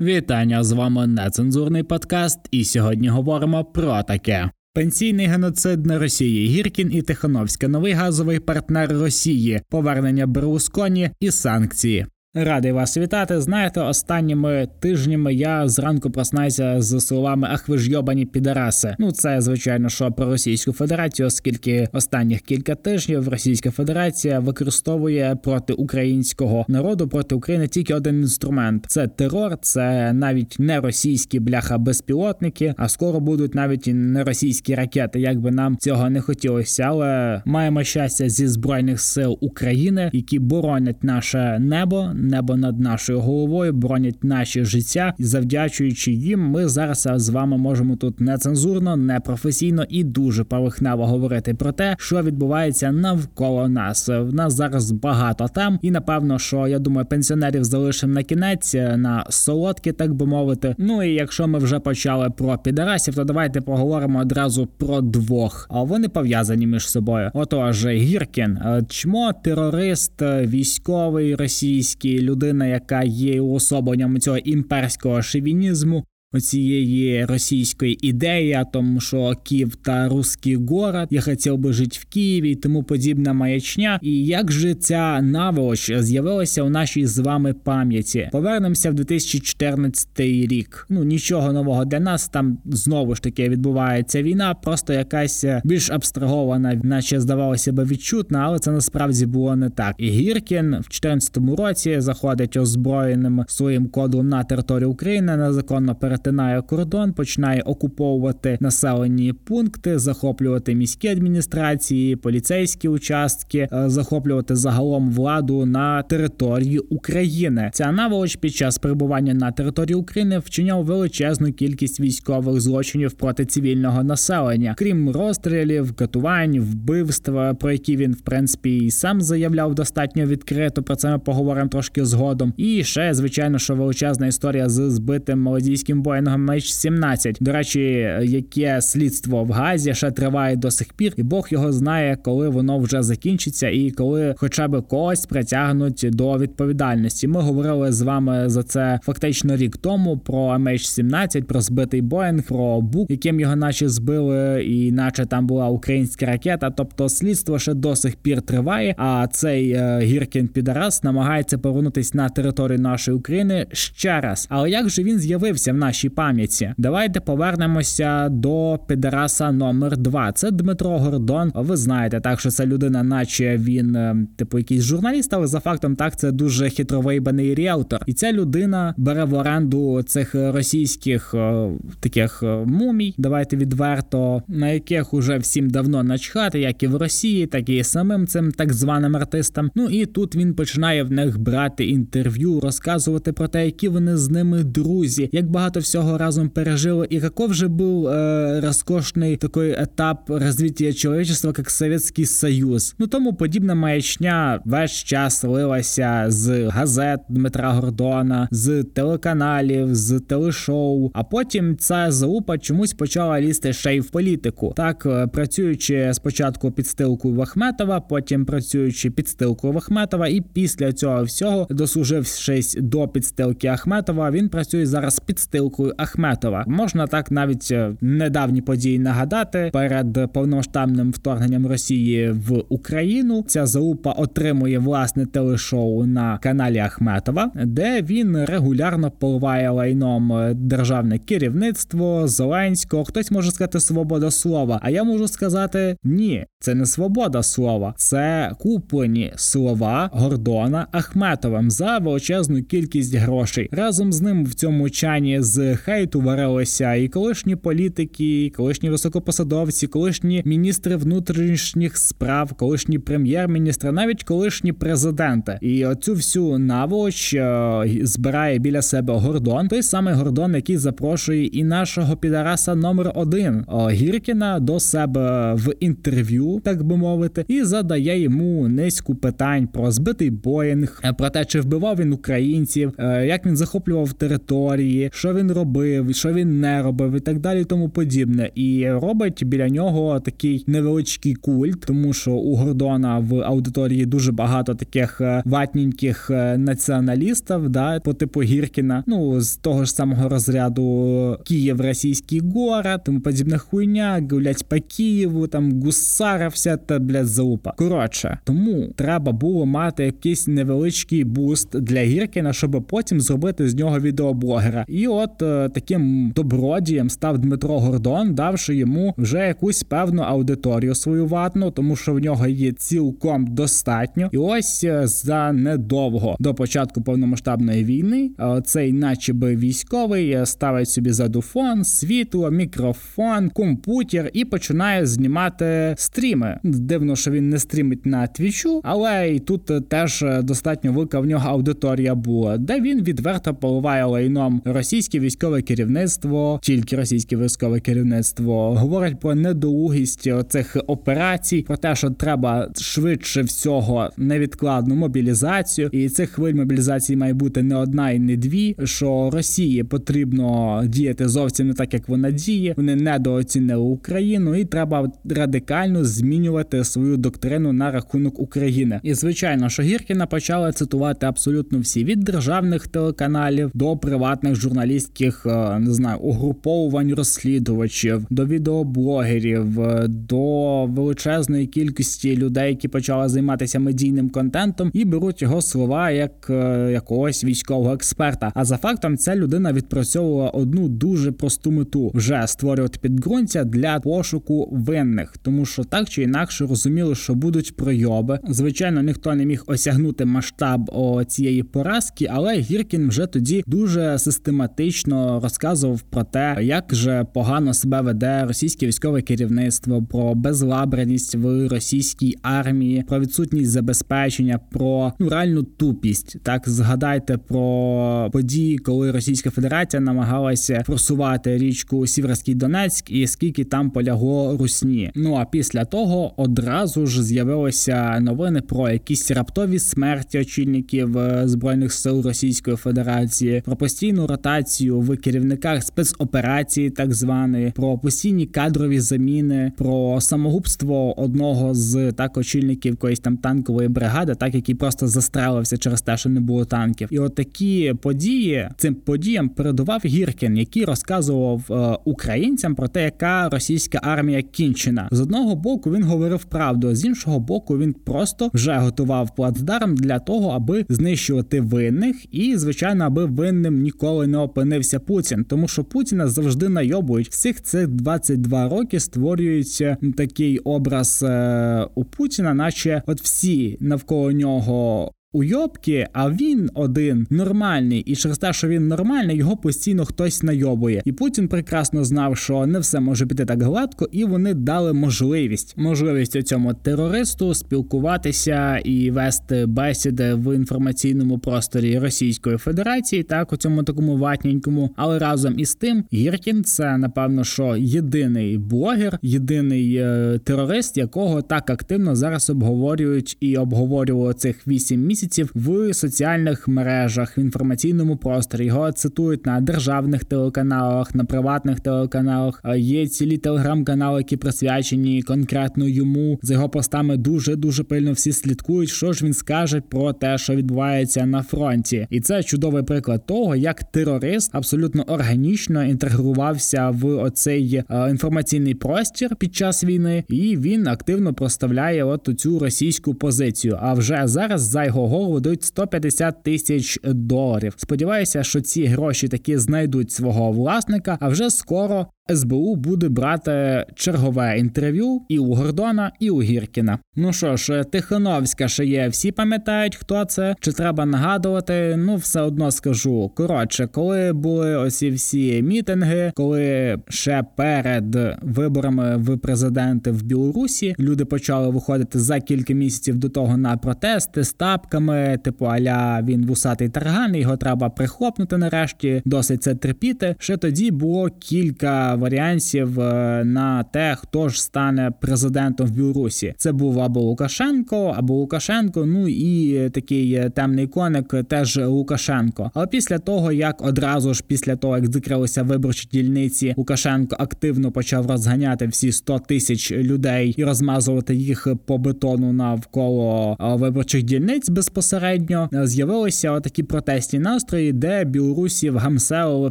Вітання з вами нецензурний подкаст, і сьогодні говоримо про таке. Пенсійний геноцид на Росії Гіркін і Тихановська, новий газовий партнер Росії, повернення Берлусконі і санкції. Радий вас вітати. Знаєте, останніми тижнями я зранку проснаюся з словами Ах, ви ж йобані підараси. Ну це звичайно, що про Російську Федерацію, оскільки останніх кілька тижнів Російська Федерація використовує проти українського народу проти України тільки один інструмент: це терор, це навіть не російські бляха безпілотники, а скоро будуть навіть і не російські ракети. Як би нам цього не хотілося, але маємо щастя зі збройних сил України, які боронять наше небо небо над нашою головою, бронять наші життя, і завдячуючи їм, ми зараз з вами можемо тут нецензурно, непрофесійно і дуже поверхнево говорити про те, що відбувається навколо нас. В нас зараз багато тем, і напевно, що я думаю, пенсіонерів залишимо на кінець на солодкі, так би мовити. Ну і якщо ми вже почали про підарасів, то давайте поговоримо одразу про двох. А вони пов'язані між собою. Отож, Гіркін, чмо терорист, військовий російський людина, яка є уособленням цього імперського шовінізму, оцієї російської ідеї, тому, що Київ та русський город, я хотів би жити в Києві і тому подібна маячня. І як же ця наволоч з'явилася у нашій з вами пам'яті? Повернемося в 2014 рік. Ну нічого нового для нас. Там знову ж таки відбувається війна, просто якась більш абстрагована, наче здавалося би відчутна, але це насправді було не так. І Гіркін в 2014 році заходить озброєним своїм кодом на територію України незаконно перед перетинає кордон, починає окуповувати населені пункти, захоплювати міські адміністрації, поліцейські участки, е, захоплювати загалом владу на території України. Ця наволоч під час перебування на території України вчиняв величезну кількість військових злочинів проти цивільного населення, крім розстрілів, катувань, вбивства, про які він в принципі і сам заявляв достатньо відкрито. Про це ми поговоримо трошки згодом. І ще звичайно, що величезна історія з збитим молодійським Боїнгом MH17. До речі, яке слідство в Газі ще триває до сих пір, і Бог його знає, коли воно вже закінчиться, і коли хоча б когось притягнуть до відповідальності. Ми говорили з вами за це фактично рік тому. Про MH17, про збитий Боїнг, про бук, яким його наче збили, і наче там була українська ракета. Тобто слідство ще до сих пір триває. А цей е, Гіркін Підарас намагається повернутися на територію нашої України ще раз. Але як же він з'явився в нашій? Нашій пам'яті. Давайте повернемося до підараса номер 2 Це Дмитро Гордон. Ви знаєте, так що це людина, наче він, е, типу, якийсь журналіст, але за фактом так це дуже хитровийбаний ріелтор. І ця людина бере в оренду цих російських е, таких е, мумій. Давайте відверто, на яких уже всім давно начхати, як і в Росії, так і самим цим так званим артистам. Ну і тут він починає в них брати інтерв'ю, розказувати про те, які вони з ними друзі, як багато всього разом пережили, и каков же был э, роскошний такий етап розвиття чоловічества, як Совєтський Союз. Ну тому подібна маячня весь час лилася з газет Дмитра Гордона, з телеканалів, з телешоу. А потім ця залупа чомусь почала лізти ще й в політику. Так е, працюючи спочатку під стилкою Вахметова, потім працюючи під стилкою Вахметова, і після цього всього, дослужившись до підстилки Ахметова, він працює зараз під стилкою Ахметова. Можна так навіть е, недавні події нагадати перед повномасштабним вторгненням Росії в Україну. Ця заупа отримує власне телешоу на каналі Ахметова, де він регулярно поливає лайном е, державне керівництво Зеленського. Хтось може сказати свобода слова. А я можу сказати ні, це не свобода слова, це куплені слова Гордона Ахметовим за величезну кількість грошей. Разом з ним в цьому чані з хейту варилися і колишні політики, і колишні високопосадовці, колишні міністри внутрішніх справ, колишні прем'єр-міністри, навіть колишні президенти. І оцю всю наволоч е, збирає біля себе Гордон, той самий Гордон, який запрошує і нашого підараса номер один Гіркіна до себе в інтерв'ю, так би мовити, і задає йому низку питань про збитий Боїнг, е, про те, чи вбивав він українців, е, як він захоплював території, що він робив, що він не робив, і так далі, тому подібне. І робить біля нього такий невеличкий культ, тому що у Гордона в аудиторії дуже багато таких е, ватненьких е, націоналістів, да, по типу Гіркіна, ну з того ж самого розряду Київ, російський город, тому подібна хуйня, гулять по Києву, там гусара, вся та блядь, залупа. Коротше, тому треба було мати якийсь невеличкий буст для Гіркіна, щоб потім зробити з нього відеоблогера. І от таким добродієм став Дмитро Гордон, давши йому вже якусь певну аудиторію свою ватну, тому що в нього є цілком достатньо. І ось е, за недовго до початку повномасштабної війни е, цей, наче би військовий, е, ставить собі задуфон, світло, мікрофон, комп'ютер і починає знімати стріми. Дивно, що він не стрімить на твічу, але і тут е, теж е, достатньо велика в нього аудиторія була, де він відверто поливає лайном російське військове керівництво, тільки російське військове керівництво говорить про недолугість цих операцій, про те, що треба швидше всього невідкладну мобілізацію, і цих хвиль мобілізації має бути не одна і не дві. Що Росії потрібно діяти зовсім не так, як вона діє. Вони недооцінили Україну, і треба радикально змінювати свою доктрину на рахунок України. І звичайно, що Гіркіна почала цитувати абсолютно всі від державних телеканалів до приватних журналістських е, не знаю угруповувань розслідувачів, до відеоблогерів, е, до величезної кількості людей, які почали займатися медійним контентом, і беруть його слова як е, якогось військового експерта. А за фактом ця людина відпрацьовувала одну дуже просту мету вже створювати підґрунтя для пошуку винних, тому що так чи інакше розуміли, що будуть пройоби. Звичайно, ніхто не міг осягнути масштаб цієї поразки, але Гіркін вже тоді дуже систематично розказував про те, як же погано себе веде російське військове керівництво, про безлабраність в російській армії, про відсутність забезпечення, про ну реальну тупість. Так згадайте про події, коли Російська Федерація намагалася просувати річку Сіверський Донецьк, і скільки там полягло русні. Ну а після того одразу ж з'явилися новини про якісь раптові смерті очільників е, збройних сил Російської Федерації, про постійну ротацію в керівниках спецоперації, так званої, про постійні кадрові заміни, про самогубство одного з так очільників якоїсь там танкової бригади, так який просто застрелився через те, що не було танків, і от такі події цим подіям передував Гіркін, який розказував е, українцям про те, яка російська армія кінчена. З одного боку він говорив правду, з іншого боку, він просто вже готував плацдарм для того, аби знищувати винних, і звичайно, аби винним ніколи не опинився Путін, тому що Путіна завжди найобують. Всіх цих 22 роки створюється такий образ е, у Путіна, наче от всі навколо нього уйобки, а він один нормальний, і через те, що він нормальний, його постійно хтось найобує. І Путін прекрасно знав, що не все може піти так гладко, і вони дали можливість можливість цьому терористу спілкуватися і вести бесіди в інформаційному просторі Російської Федерації, так у цьому такому ватненькому. Але разом із тим, Гіркін це напевно, що єдиний блогер, єдиний е, терорист, якого так активно зараз обговорюють і обговорювали цих вісім місяців місяців в соціальних мережах в інформаційному просторі. Його цитують на державних телеканалах, на приватних телеканалах. Є цілі телеграм-канали, які присвячені конкретно йому. За його постами дуже дуже пильно всі слідкують, що ж він скаже про те, що відбувається на фронті, і це чудовий приклад того, як терорист абсолютно органічно інтегрувався в оцей е, інформаційний простір під час війни, і він активно проставляє от цю російську позицію. А вже зараз за його голову дають 150 тисяч доларів. Сподіваюся, що ці гроші таки знайдуть свого власника, а вже скоро СБУ буде брати чергове інтерв'ю і у Гордона, і у Гіркіна. Ну що ж, Тихановська ще є. Всі пам'ятають, хто це, чи треба нагадувати? Ну, все одно скажу. Коротше, коли були оці всі мітинги, коли ще перед виборами в президенти в Білорусі люди почали виходити за кілька місяців до того на протести з тапками, типу аля він вусатий тарган, його треба прихлопнути нарешті. Досить це терпіти. Ще тоді було кілька варіантів е, на те, хто ж стане президентом в Білорусі. Це був або Лукашенко, або Лукашенко. Ну і такий темний коник теж Лукашенко. Але після того, як одразу ж після того, як закрилися виборчі дільниці, Лукашенко активно почав розганяти всі 100 тисяч людей і розмазувати їх по бетону навколо виборчих дільниць безпосередньо. З'явилися такі протестні настрої, де білорусів гамселили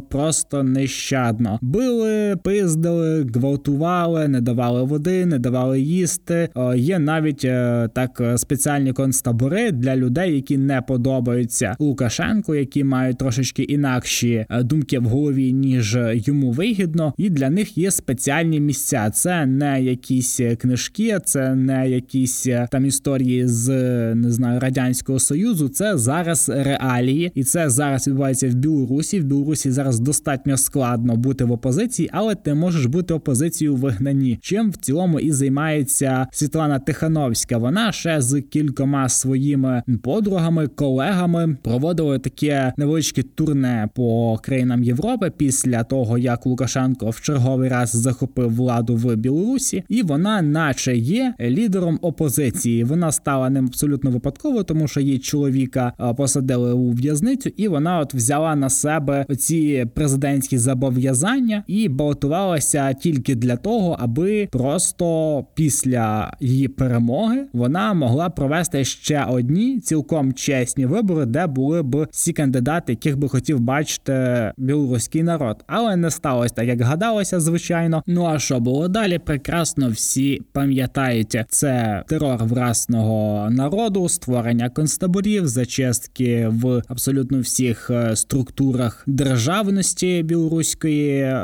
просто нещадно. Били, пиздили, гвалтували, не давали води, не давали їсти. Є навіть е, так спеціальні концтабори для людей, які не подобаються Лукашенку, які мають трошечки інакші е, думки в голові ніж йому вигідно, і для них є спеціальні місця. Це не якісь книжки, це не якісь е, там історії з не знаю радянського союзу. Це зараз реалії, і це зараз відбувається в Білорусі. В Білорусі зараз достатньо складно бути в опозиції, але ти можеш бути опозицією в вигнанні. Чим в цілому і займається Світлана Тихановська. Вона ще з кількома своїми подругами, колегами проводили таке невеличке турне по країнам Європи після того, як Лукашенко в черговий раз захопив владу в Білорусі, і вона, наче, є лідером опозиції. Вона стала ним абсолютно випадково, тому що її чоловіка посадили у в'язницю, і вона от взяла на себе ці президентські зобов'язання і балотувалася тільки для того, аби просто після її перемоги вона могла провести ще одні цілком чесні вибори, де були б всі кандидати, яких би хотів бачити білоруський народ. Але не сталося так, як гадалося, звичайно. Ну а що було далі? Прекрасно всі пам'ятають це терор власного народу, створення концтаборів, зачистки в абсолютно всіх е, структурах державності білоруської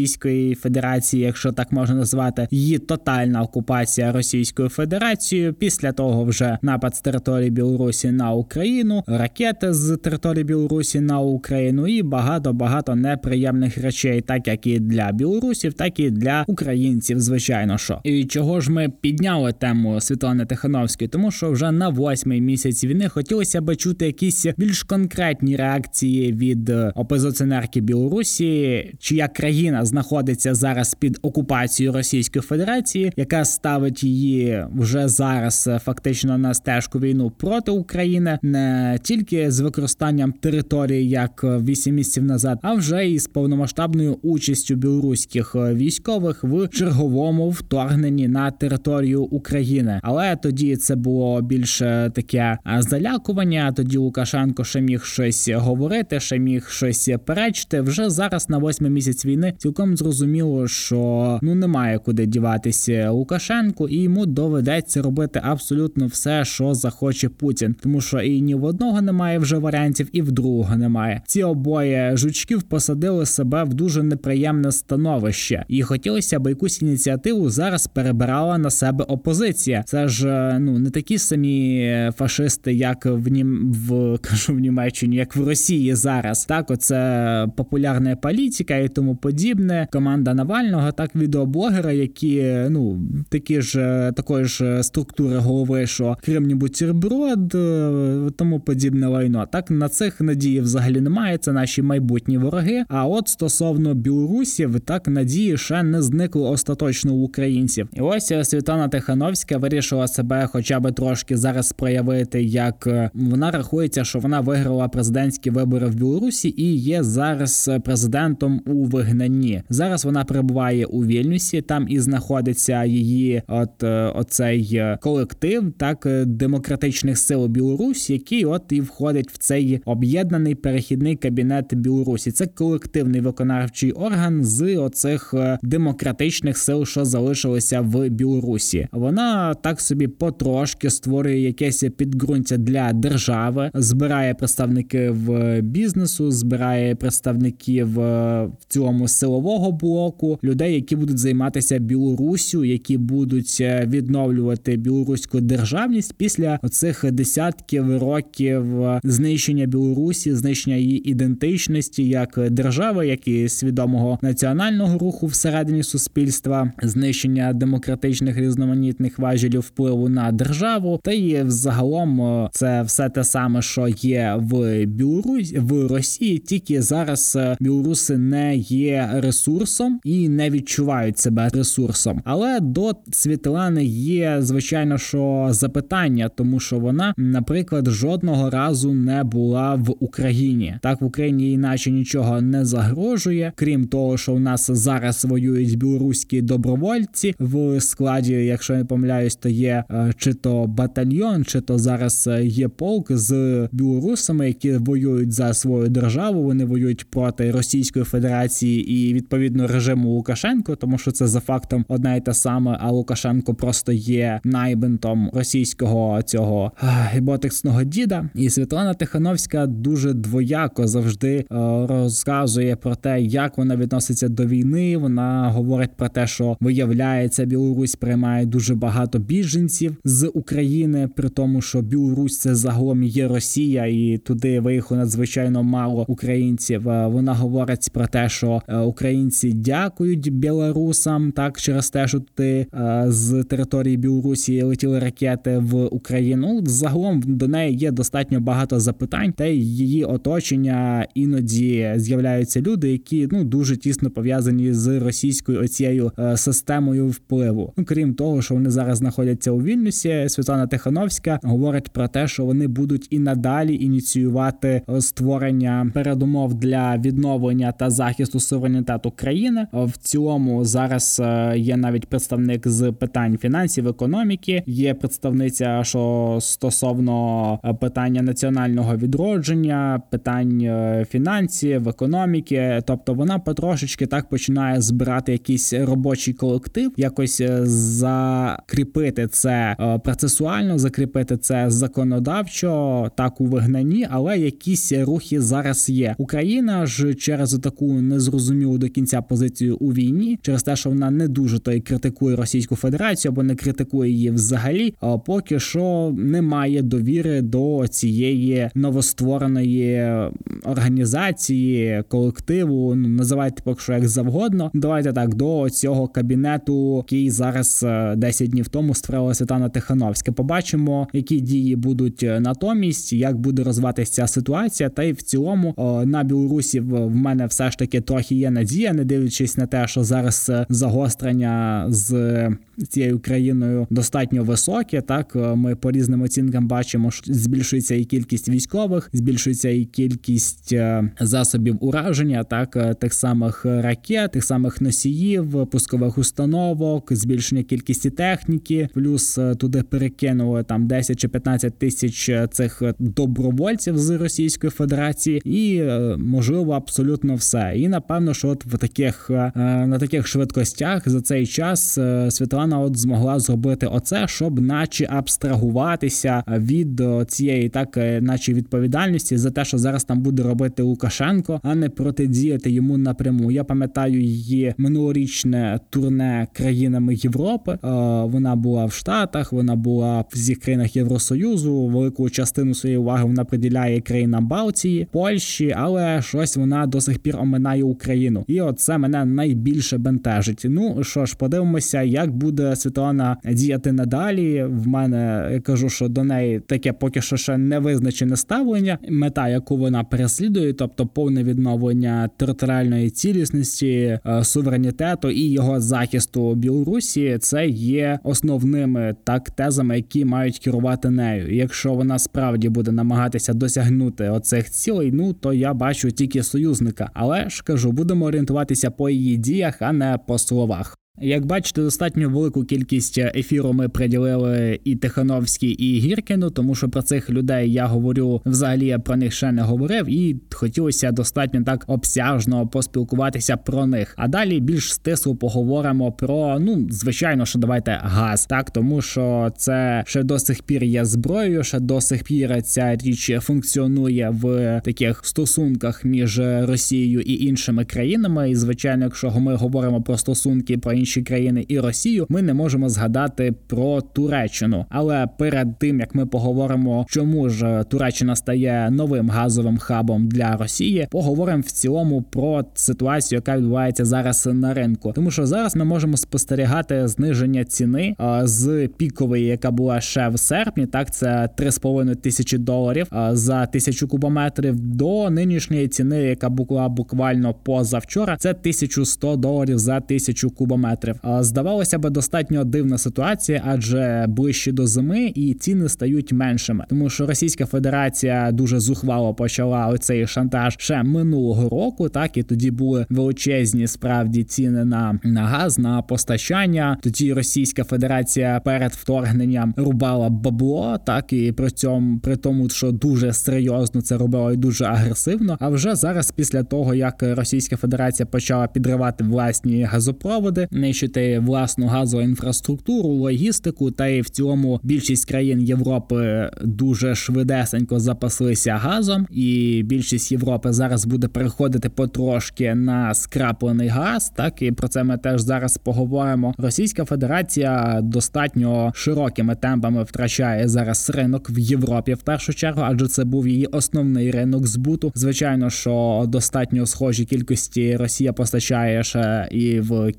Російської Федерації, якщо так можна назвати, її тотальна окупація Російською Федерацією. Після того вже напад з території Білорусі на Україну, ракети з території Білорусі на Україну і багато багато неприємних речей, так як і для білорусів, так і для українців. Звичайно, що і чого ж ми підняли тему Світлани Тихановської, тому що вже на восьмий місяць війни хотілося би чути якісь більш конкретні реакції від опозиціонерки Білорусі, чия країна знаходиться зараз під окупацією Російської Федерації, яка ставить її вже зараз фактично на стежку війну проти України, не тільки з використанням території як вісім місяців назад, а вже і з повномасштабною участю білоруських військових в черговому вторгненні на територію України. Але тоді це було більше таке залякування. Тоді Лукашенко ще міг щось говорити, ще міг щось перечити. Вже зараз на восьмий місяць війни цілком зрозуміло, що ну немає куди діватися Лукашенку, і йому доведеться робити абсолютно все, що захоче Путін, тому що і ні в одного немає вже варіантів, і в другого немає. Ці обоє жучків посадили себе в дуже неприємне становище, і хотілося б якусь ініціативу зараз перебирала на себе опозиція. Це ж ну не такі самі фашисти, як в Нім в кажу в Німеччині, як в Росії зараз. Так, оце популярна політика і тому подібне. Команда Навального, так відеоблогера, які ну такі ж такої ж структури голови, що Кремні бутерброд, тому подібне лайно. Так на цих надії взагалі немає. Це наші майбутні вороги. А от стосовно білорусів, так надії ще не зникли остаточно у українців. І ось Світлана Тихановська вирішила себе, хоча би трошки зараз проявити, як вона рахується, що вона виграла президентські вибори в Білорусі і є зараз президентом у вигнанні. Зараз вона перебуває у Вільнюсі, там і знаходиться її от оцей колектив, так демократичних сил Білорусі, який от і входить в цей об'єднаний перехідний кабінет Білорусі. Це колективний виконавчий орган з оцих демократичних сил, що залишилися в Білорусі. Вона так собі потрошки створює якесь підґрунтя для держави, збирає представників бізнесу, збирає представників в цілому силового блоку, людей, які будуть займатися Білорусю, які будуть відновлювати білоруську державність після оцих десятків років знищення Білорусі, знищення її ідентичності як держави, як і свідомого національного руху всередині суспільства, знищення демократичних різноманітних важелів впливу на державу, та і взагалом це все те саме, що є в Білорусі в Росії, тільки зараз білоруси не є ресурсом і не відчувають себе ресурсом. Але до Світлани є звичайно, що запитання, тому що вона, наприклад, жодного разу не була в Україні. Так в Україні іначе нічого не загрожує, крім того, що у нас зараз воюють білоруські добровольці в складі, якщо не помиляюсь, то є е, чи то батальйон, чи то зараз е, є полк з білорусами, які воюють за свою державу. Вони воюють проти Російської Федерації і відповідно режиму Лукашенко, тому що це за фактом одна і та саме. А Лукашенко просто є найбентом російського цього ботексного діда. І Світлана Тихановська дуже двояко завжди е, розказує про те, як вона відноситься до війни. Вона говорить про те, що виявляється, Білорусь приймає дуже багато біженців з України, при тому, що Білорусь це загалом є Росія, і туди виїхало надзвичайно мало українців. Е, вона говорить про те, що е, українці дякують білорусам так через те, що туди з території Білорусі летіли ракети в Україну. Загалом до неї є достатньо багато запитань, та її оточення іноді з'являються люди, які ну дуже тісно пов'язані з російською оцією е, системою впливу. Ну крім того, що вони зараз знаходяться у Вільнюсі. Світлана Тихановська говорить про те, що вони будуть і надалі ініціювати створення передумов для відновлення та захисту суверенітету країни. В цілому зараз е, є навіть представник з питань фінансів, економіки. Є представниця, що стосовно е, питання національного відродження, питань е, фінансів, економіки, тобто вона потрошечки так починає збирати якийсь робочий колектив, якось закріпити це процесуально, закріпити це законодавчо, так у вигнанні, але якісь рухи зараз є. Україна ж через таку незрозумілу до кінця позицію у війні, через те, що вона не дуже то й критикує Російську Федерацію або не критикує її взагалі, поки що немає довіри до цієї новоствореної організації, колективу. Ну називайте поки що як завгодно. Давайте так до цього кабінету, який зараз 10 е, днів тому створила Світлана Тихановська. Побачимо, які дії будуть е, натомість, як буде розвиватися ця ситуація. Та й в цілому на Білорусі в мене все ж таки трохи є надія, не дивлячись на те, що зараз е, загострення з цією країною достатньо високе. Так ми по різним оцінкам бачимо, що збільшується і кількість військових, збільшується і кількість е, засобів ураження, так е, тих самих ракет, тих самих носіїв, пускових установок, збільшення кількості техніки, плюс е, туди перекинули там 10 чи 15 тисяч цих добровольців з Російської Федерації, і можливо абсолютно все. І напевно, що от в таких на таких швидкостях за цей час Світлана от змогла зробити оце, щоб, наче абстрагуватися від цієї так, наче відповідальності за те, що зараз там буде робити Лукашенко, а не протидіяти йому напряму. Я пам'ятаю її минулорічне турне країнами Європи. Вона була в Штатах, вона була в всіх країнах Євросоюзу. Велику частину своєї уваги вона приділяє країнам Балтії, Польщі, але щось вона до сих пір оминає Україну, і оце мене найбільше бентежить. Ну що ж, подивимося, як буде Світлана діяти надалі. В мене я кажу, що до неї таке поки що ще не визначене ставлення. Мета, яку вона переслідує, тобто повне відновлення територіальної цілісності, е, суверенітету і його захисту Білорусі, це є основними так тезами, які мають керувати нею. Якщо вона справді буде намагатися досягнути оцих цілей, ну то я бачу тільки союзника. Але ж кажу, будемо орієнтуватися по її діях, а не по словах. Як бачите, достатньо велику кількість ефіру ми приділили і Тихановській, і Гіркіну, тому що про цих людей я говорю взагалі я про них ще не говорив, і хотілося достатньо так обсяжно поспілкуватися про них. А далі більш стисло поговоримо про ну звичайно, що давайте газ, так тому що це ще до сих пір є зброєю, ще до сих пір ця річ функціонує в таких стосунках між Росією і іншими країнами. І звичайно, якщо ми говоримо про стосунки про інші інші країни і Росію, ми не можемо згадати про Туреччину. Але перед тим як ми поговоримо, чому ж Туреччина стає новим газовим хабом для Росії, поговоримо в цілому про ситуацію, яка відбувається зараз на ринку, тому що зараз ми можемо спостерігати зниження ціни з пікової, яка була ще в серпні. Так це 3,5 тисячі доларів за тисячу кубометрів до нинішньої ціни, яка була буквально позавчора. Це 1100 доларів за тисячу кубометрів. Здавалося би, достатньо дивна ситуація, адже ближче до зими і ціни стають меншими, тому що Російська Федерація дуже зухвало почала оцей шантаж ще минулого року. Так і тоді були величезні справді ціни на, на газ на постачання. Тоді Російська Федерація перед вторгненням рубала бабло, так і при цьому при тому, що дуже серйозно це робила і дуже агресивно. А вже зараз, після того як Російська Федерація почала підривати власні газопроводи, нищити власну газову інфраструктуру, логістику, та й в цілому більшість країн Європи дуже швидесенько запаслися газом, і більшість Європи зараз буде переходити потрошки на скраплений газ. Так і про це ми теж зараз поговоримо. Російська Федерація достатньо широкими темпами втрачає зараз ринок в Європі в першу чергу, адже це був її основний ринок збуту. Звичайно, що достатньо схожі кількості Росія постачає ще і в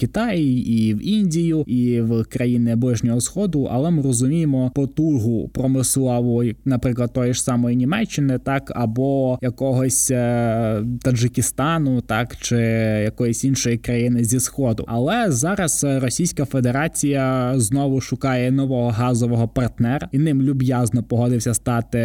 Китай, і в Індію, і в країни ближнього сходу. Але ми розуміємо потугу промислову, наприклад, тої ж самої Німеччини, так або якогось е, Таджикистану, так чи якоїсь іншої країни зі сходу. Але зараз Російська Федерація знову шукає нового газового партнера, і ним люб'язно погодився стати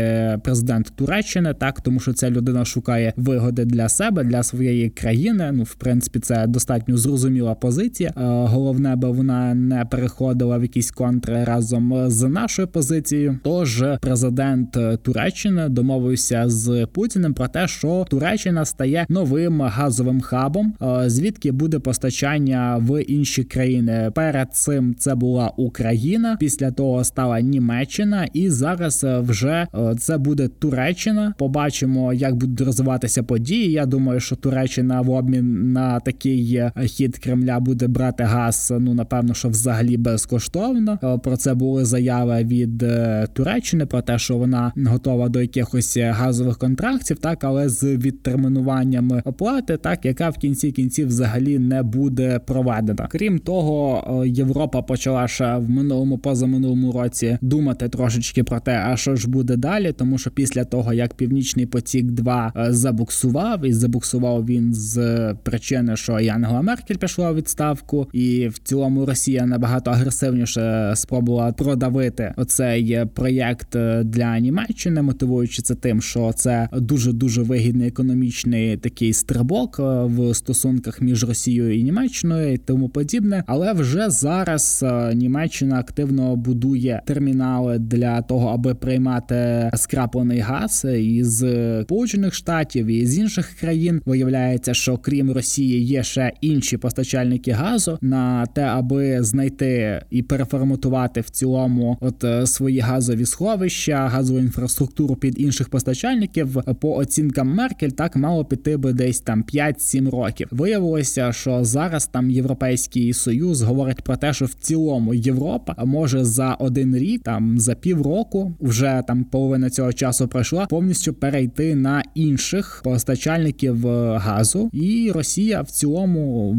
президент Туреччини, так тому що ця людина шукає вигоди для себе, для своєї країни. Ну, в принципі, це достатньо зрозуміла позиція. Е, головне, би вона не переходила в якісь контри разом з нашою позицією. Тож президент Туреччини домовився з Путіним про те, що Туреччина стає новим газовим хабом, е, звідки буде постачання в інші країни. Перед цим це була Україна, після того стала Німеччина, і зараз вже е, це буде Туреччина. Побачимо, як будуть розвиватися події. Я думаю, що Туреччина в обмін на такий хід Кремля буде брати газ. Ну напевно, що взагалі безкоштовно. Е, про це були заяви від Туреччини про те, що вона готова до якихось газових контрактів, так але з відтермінуваннями оплати, так яка в кінці кінців взагалі не буде проведена. Крім того, е, Європа почала ще в минулому позаминулому році думати трошечки про те, а що ж буде далі, тому що після того як Північний потік 2 е, забуксував, і забуксував він з причини, що і Ангела Меркель пішла у відставку, і в цілому Росія набагато агресивніше спробувала продавити оцей проєкт е, для Німеччини, мотивуючи це тим, що це дуже дуже вигідний економічний такий стрибок в стосунках між Росією і Німеччиною і тому подібне. Але вже зараз е, Німеччина активно будує термінали для того, аби приймати скраплений газ із Сполучених Штатів і з інших країн. Виявляється, що крім Росії є ще інші постачальники газу на те, аби знайти і переформатувати в цілому от е, свої газові сховища, газову інфраструктуру під інших постачальників по оцінкам Меркель так мало піти би десь там 5-7 років. Виявилося, що зараз там європейський союз говорить про те, що в цілому Європа може за один рік, там за півроку, вже там половина цього часу пройшла, повністю перейти на інших постачальників е, газу, і Росія в цілому,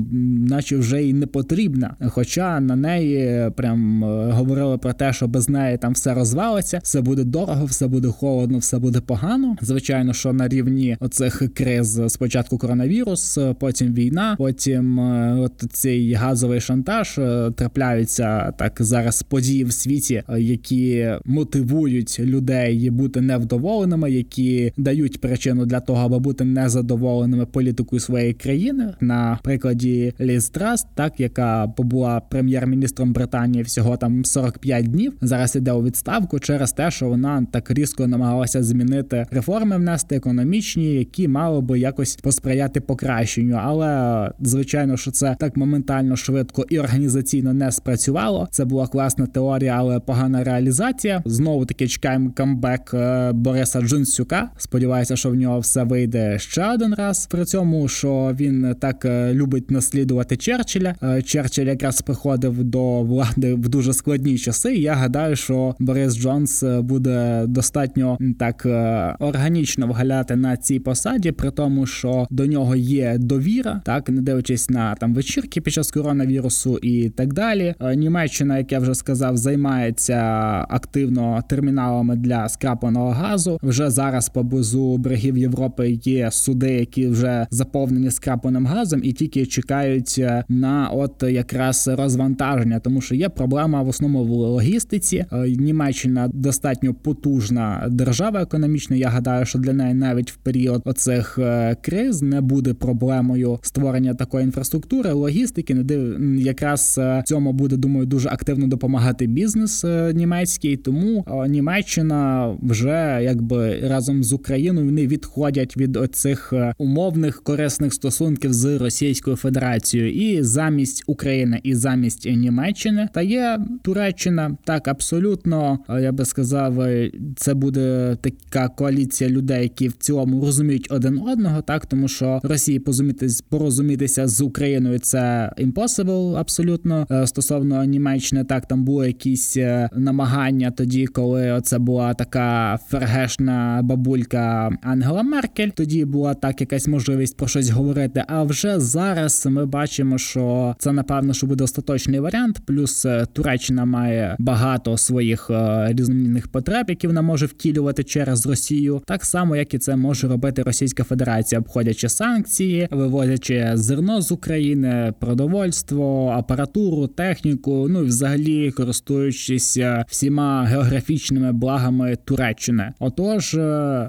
наче вже й не потрібна. Хоча на неї прям е, говорили про те, що без неї там все розвалиться, все буде дорого, все буде холодно, все буде погано. Звичайно, що на рівні оцих криз спочатку коронавірус, потім війна, потім е, от цей газовий шантаж е, трапляються так зараз події в світі, е, які мотивують людей бути невдоволеними, які дають причину для того, аби бути незадоволеними політикою своєї країни. На прикладі Ліз Траст, так яка побула прем'єр-міністром Британії всього там 45 днів. Зараз іде у відставку через те, що вона так різко намагалася змінити реформи, внести економічні, які мали би якось посприяти покращенню. Але звичайно, що це так моментально швидко і організаційно не спрацювало. Це була класна теорія, але погана реалізація. Знову таки чекаємо камбек е, Бориса Джунсюка. Сподіваюся, що в нього все вийде ще один раз. При цьому що він так е, любить наслідувати Черчилля, Черчилль якраз приходив до влади в дуже складні часи. Я гадаю, що Борис Джонс буде достатньо так органічно вгаляти на цій посаді, при тому, що до нього є довіра, так не дивлячись на там вечірки під час коронавірусу і так далі. Німеччина, як я вже сказав, займається активно терміналами для скрапленого газу. Вже зараз поблизу берегів Європи є суди, які вже заповнені скрапленим газом, і тільки чекають е, на от якраз розвантаження, тому що є проблема в основному в логістиці. Е, Німеччина достатньо потужна держава економічна. Я гадаю, що для неї навіть в період оцих е, криз не буде проблемою створення такої інфраструктури, логістики. Не див якраз цьому буде думаю дуже активно допомагати бізнес німецький. Тому Німеччина вже якби разом з Україною вони відходять від оцих умовних корисних стосунків з Російською Федерацією, і замість України і замість Німеччини та є Туреччина. Так абсолютно я би сказав, це буде така коаліція людей, які в цілому розуміють один одного, так тому що Росії позумітись порозумітися з Україною це impossible абсолютно е, стосовно Німеччини. Так там були якісь е, намагання тоді, коли це була така фергешна бабулька Ангела Меркель. Тоді була так якась можливість про щось говорити. А вже зараз ми бачимо, що це напевно що буде остаточний варіант. Плюс е, Туреччина має багато своїх е, різноманітних потреб, які вона може втілювати через Росію, так само як і це може робити Російська Федерація, обходячи санкції, вивозячи зерно з України, продовольство, апаратуру, техніку. Ну і взагалі користуючись е, всіма географічними благами Туреччини. Отож,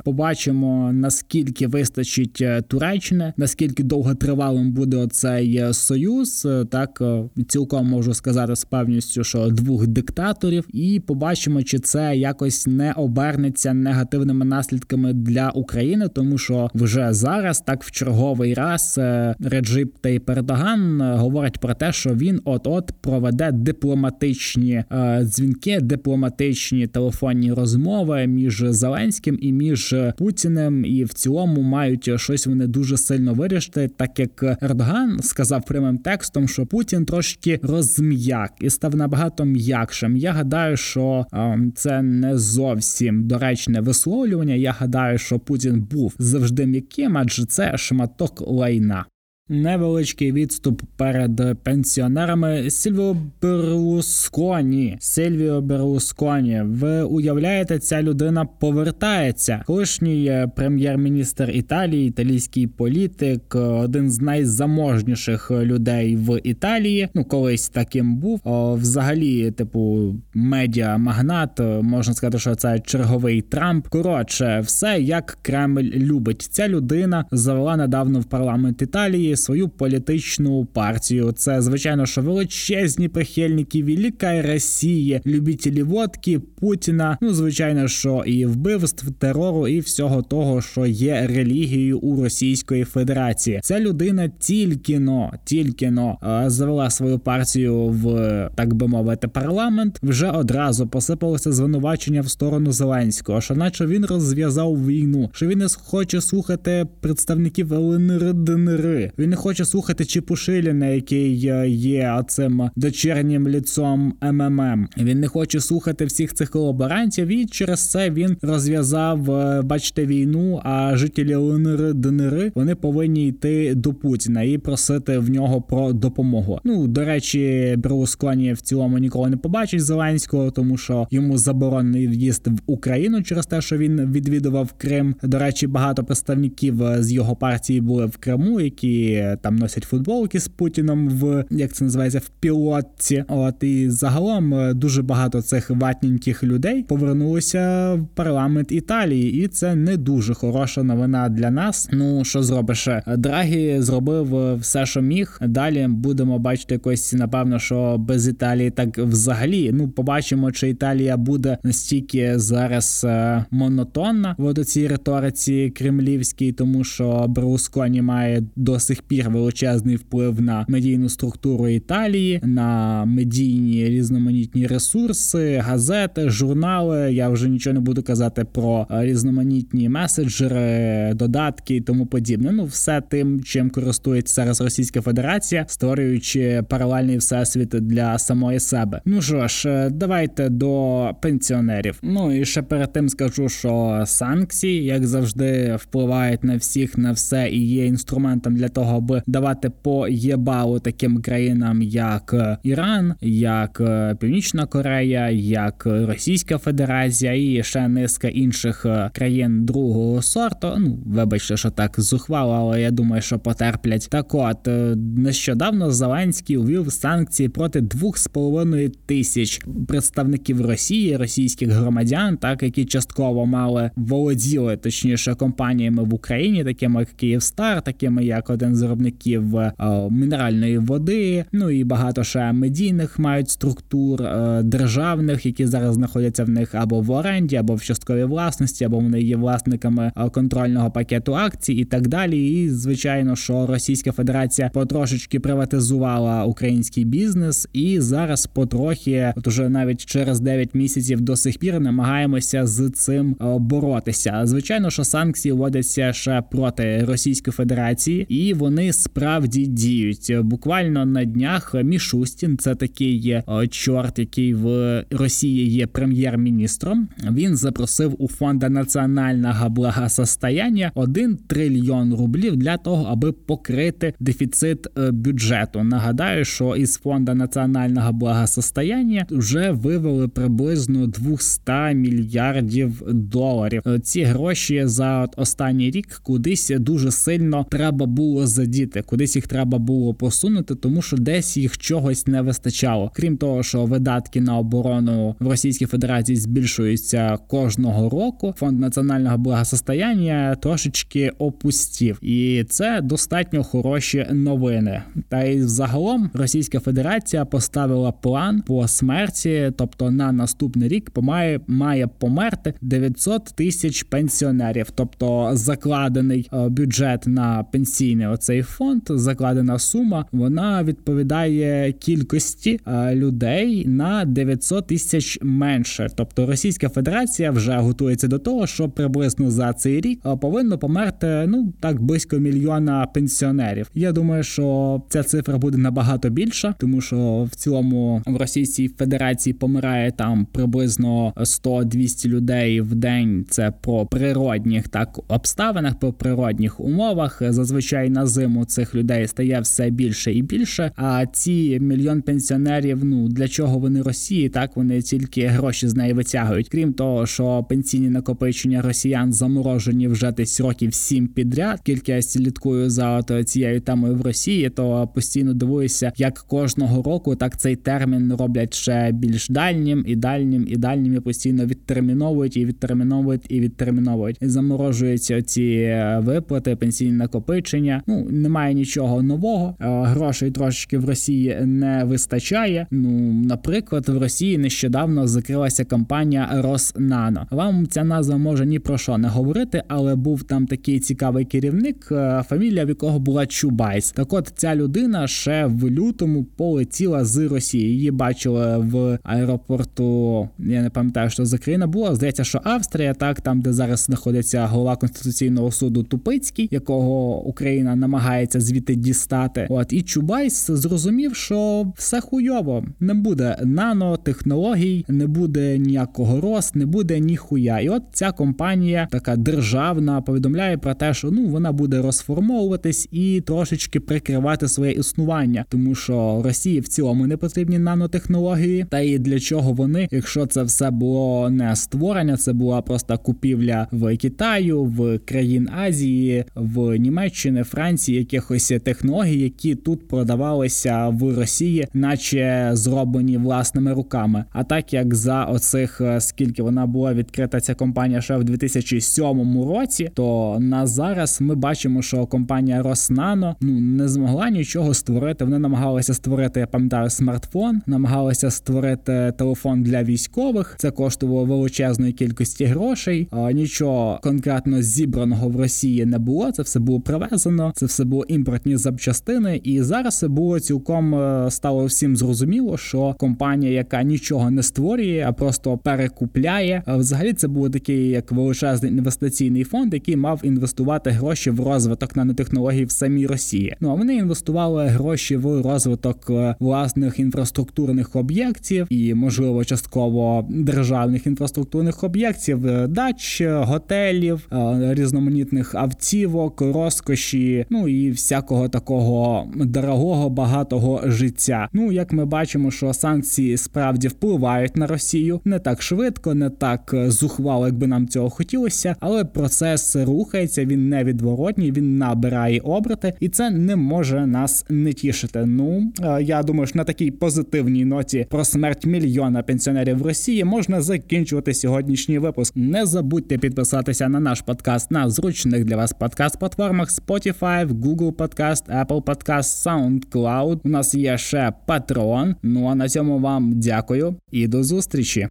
побачимо наскільки вистачить Туреччини, наскільки довготривалим буде оцей союз, так е, цілком можу сказати з певністю, що двох диктаторів, і побачимо, чи це якось не обернеться негативними наслідками для України, тому що вже зараз, так в черговий раз, е, Реджип Тейп Ердоган говорить про те, що він от-от проведе дипломатичні дзвінки, дипломатичні телефонні розмови між Зеленським і між Путіним, і в цілому мають щось вони дуже сильно вирішити, так як Ердоган сказав прямим текстом, що Путін трошки розм'як і став набагато м'якшим. Я гадаю, що ем, це не зовсім доречне висловлювання. Я гадаю, що Путін був завжди м'яким, адже це шматок лайна. Невеличкий відступ перед пенсіонерами Сильвіо Берлусконі. Сильвіо Берлусконі. Ви уявляєте, ця людина повертається. Колишній е, прем'єр-міністр Італії, італійський політик, один з найзаможніших людей в Італії. Ну, колись таким був. О, взагалі, типу, медіа-магнат, можна сказати, що це черговий Трамп. Коротше, все як Кремль любить. Ця людина завела недавно в парламент Італії свою політичну партію. Це звичайно, що величезні прихильники Великої Росії, любителі водки, Путіна. Ну звичайно, що і вбивств, терору, і всього того, що є релігією у Російської Федерації. Ця людина тільки но, тільки но завела свою партію в так би мовити парламент. Вже одразу посипалося звинувачення в сторону Зеленського, що наче він розв'язав війну, що він не хоче слухати представників ЛНР ДНР. Він не хоче слухати Чепушиліна, який є цим дочернім ліцом МММ. Він не хоче слухати всіх цих колаборантів. І через це він розв'язав, е, бачите, війну. А жителі ЛНР ДНР вони повинні йти до Путіна і просити в нього про допомогу. Ну до речі, Берлусконі в цілому ніколи не побачить Зеленського, тому що йому заборонений в'їзд в Україну через те, що він відвідував Крим. До речі, багато представників е, з його партії були в Криму, які там носять футболки з Путіном в як це називається в пілотці. От і загалом е, дуже багато цих ватненьких людей повернулися в парламент Італії, і це не дуже хороша новина для нас. Ну що зробиш? Драгі зробив е, все, що міг. Далі будемо бачити якось, напевно, що без Італії так взагалі. Ну, побачимо, чи Італія буде настільки зараз е, монотонна в цій риториці кремлівській, тому що Берлусконі має до сих пір величезний вплив на медійну структуру Італії, на медійні різноманітні ресурси, газети, журнали. Я вже нічого не буду казати про різноманітні меседжери, додатки і тому подібне. Ну, все тим, чим користується зараз Російська Федерація, створюючи паралельний всесвіт для самої себе. Ну що ж, давайте до пенсіонерів. Ну і ще перед тим скажу, що санкції, як завжди, впливають на всіх на все і є інструментом для того, аби давати по єбалу таким країнам, як Іран, як Північна Корея, як Російська Федерація і ще низка інших країн другого сорту. Ну вибачте, що так зухвало, але я думаю, що потерплять. Так, от нещодавно Зеленський увів санкції проти 2,5 тисяч представників Росії, російських громадян, так які частково мали володіли, точніше компаніями в Україні, такими як Київстар, такими як один виробників е, мінеральної води. Ну і багато ще медійних мають структур е, державних, які зараз знаходяться в них або в оренді, або в частковій власності, або вони є власниками е, контрольного пакету акцій і так далі. І звичайно, що Російська Федерація потрошечки приватизувала український бізнес, і зараз потрохи, от уже навіть через 9 місяців до сих пір намагаємося з цим боротися. Звичайно, що санкції вводяться ще проти Російської Федерації, і вони справді діють. Буквально на днях Мішустін, це такий чорт, який в Росії є прем'єр-міністром. Він запросив у фонда національного благосостояння 1 трильйон рублів для того, аби покрити дефіцит е, бюджету. Нагадаю, що із фонду національного благосостояння вже вивели приблизно 200 мільярдів доларів. Е, ці гроші за останній рік кудись дуже сильно треба було задіти, кудись їх треба було посунути, тому що десь їх чогось не вистачало. Крім того, що видатки на оборону в Російській Федерації збільшуються кожного року. Фонд національного благосостояння трошечки опустів, і це достатньо хороші новини. Та й загалом Російська Федерація поставила план по смерті, тобто на наступний рік помає має померти 900 тисяч пенсіонерів, тобто закладений е, бюджет на пенсійний оцей фонд, закладена сума, вона відповідає кількості е, людей на 900 тисяч менше. Тобто Російська Федерація вже готується до того, що приблизно за цей рік е, повинно померти ну так близько мільйона пенсіонерів. Я думаю, що ця цифра буде набагато більша, тому що в цілому в Російській Федерації помирає там приблизно 100-200 людей в день. Це про природних так обставинах, по природних умовах. Зазвичай на зиму цих людей стає все більше і більше. А ці мільйон пенсіонерів, ну для чого вони Росії? Так вони тільки гроші з неї витягують. Крім того, що пенсійні накопичення росіян заморожені вже десь років сім підряд. Кілька я слідкую за цією темою в Росії, то постійно дивуюся, як кожного року так цей термін роблять ще більш дальнім і дальнім і дальнім і постійно відтерміновують і відтерміновують і відтерміновують. І Заморожуються ці е, виплати, пенсійні накопичення. Ну немає нічого нового. Е, грошей трошечки в Росії не вистачає. Ну, наприклад, в Росії нещодавно закрилася компанія Роснано. Вам ця назва може ні про що не говорити, але був там такий цікавий керівник, е, фамілія в якого була Чубайс. Так, от ця людина ще в лютому полетіла з Росії. Її бачили в аеропорту. Я не пам'ятаю, що за країна була. Здається, що Австрія, так там, де зараз знаходиться голова конституційного суду Тупицький, якого Україна намагається звідти дістати. От і Чубайс зрозумів, що все хуйово не буде нанотехнологій, не буде ніякого рост, не буде ніхуя. І от ця компанія, така державна, повідомляє про те, що ну вона буде розформовуватись і трошечки прикривати своє існування, тому що Росії в цілому не потрібні нанотехнології. Та і для чого вони, якщо це все було не створення, це була просто купівля в Китаю, в країн Азії, в Німеччини, Франції, якихось технологій, які тут продавалися в Росії, наче зроблені власними руками. А так як за оцих е, скільки вона була відкрита, ця компанія ще в 2007 році, то на зараз ми бачимо, що компанія Роснано ну не змогла нічого створити. Вони намагалися створити, я пам'ятаю, смартфон, намагалися створити телефон для військових. Це коштувало величезної кількості грошей. Нічого конкретно зібраного в Росії не було. Це все було привезено, це все було імпортні запчастини, і зараз було цілком е, стало всім зрозуміло, що компанія, яка нічого не створює, а просто перекупляє. Взагалі це був такий як величезний інвестиційний фонд, який мав інвестувати гроші в розвиток нанотехнологій в самій Росії. Ну а вони інвестували гроші в розвиток е, власних інфраструктурних об'єктів і, можливо, частково державних інфраструктурних об'єктів, е, дач, готелів, е, різноманітних автівок, розкоші, ну і всякого такого дорогого багатого життя. Ну як ми бачимо, що санкції справді впливають на Росію не так швидко, не так зухвало, як би нам цього хотілося, але процес рухається. Він невідворотній, він набирає оберти, і це не може нас не тішити. Ну е, я думаю, що на такій позитивній ноті про смерть мільйона пенсіонерів в Росії можна закінчувати сьогоднішній випуск. Не забудьте підписатися на наш подкаст на зручних для вас подкаст-платформах Spotify, Google Podcast, Apple Podcast, SoundCloud. У нас є ще Patreon. Ну а на цьому вам дякую і до зустрічі.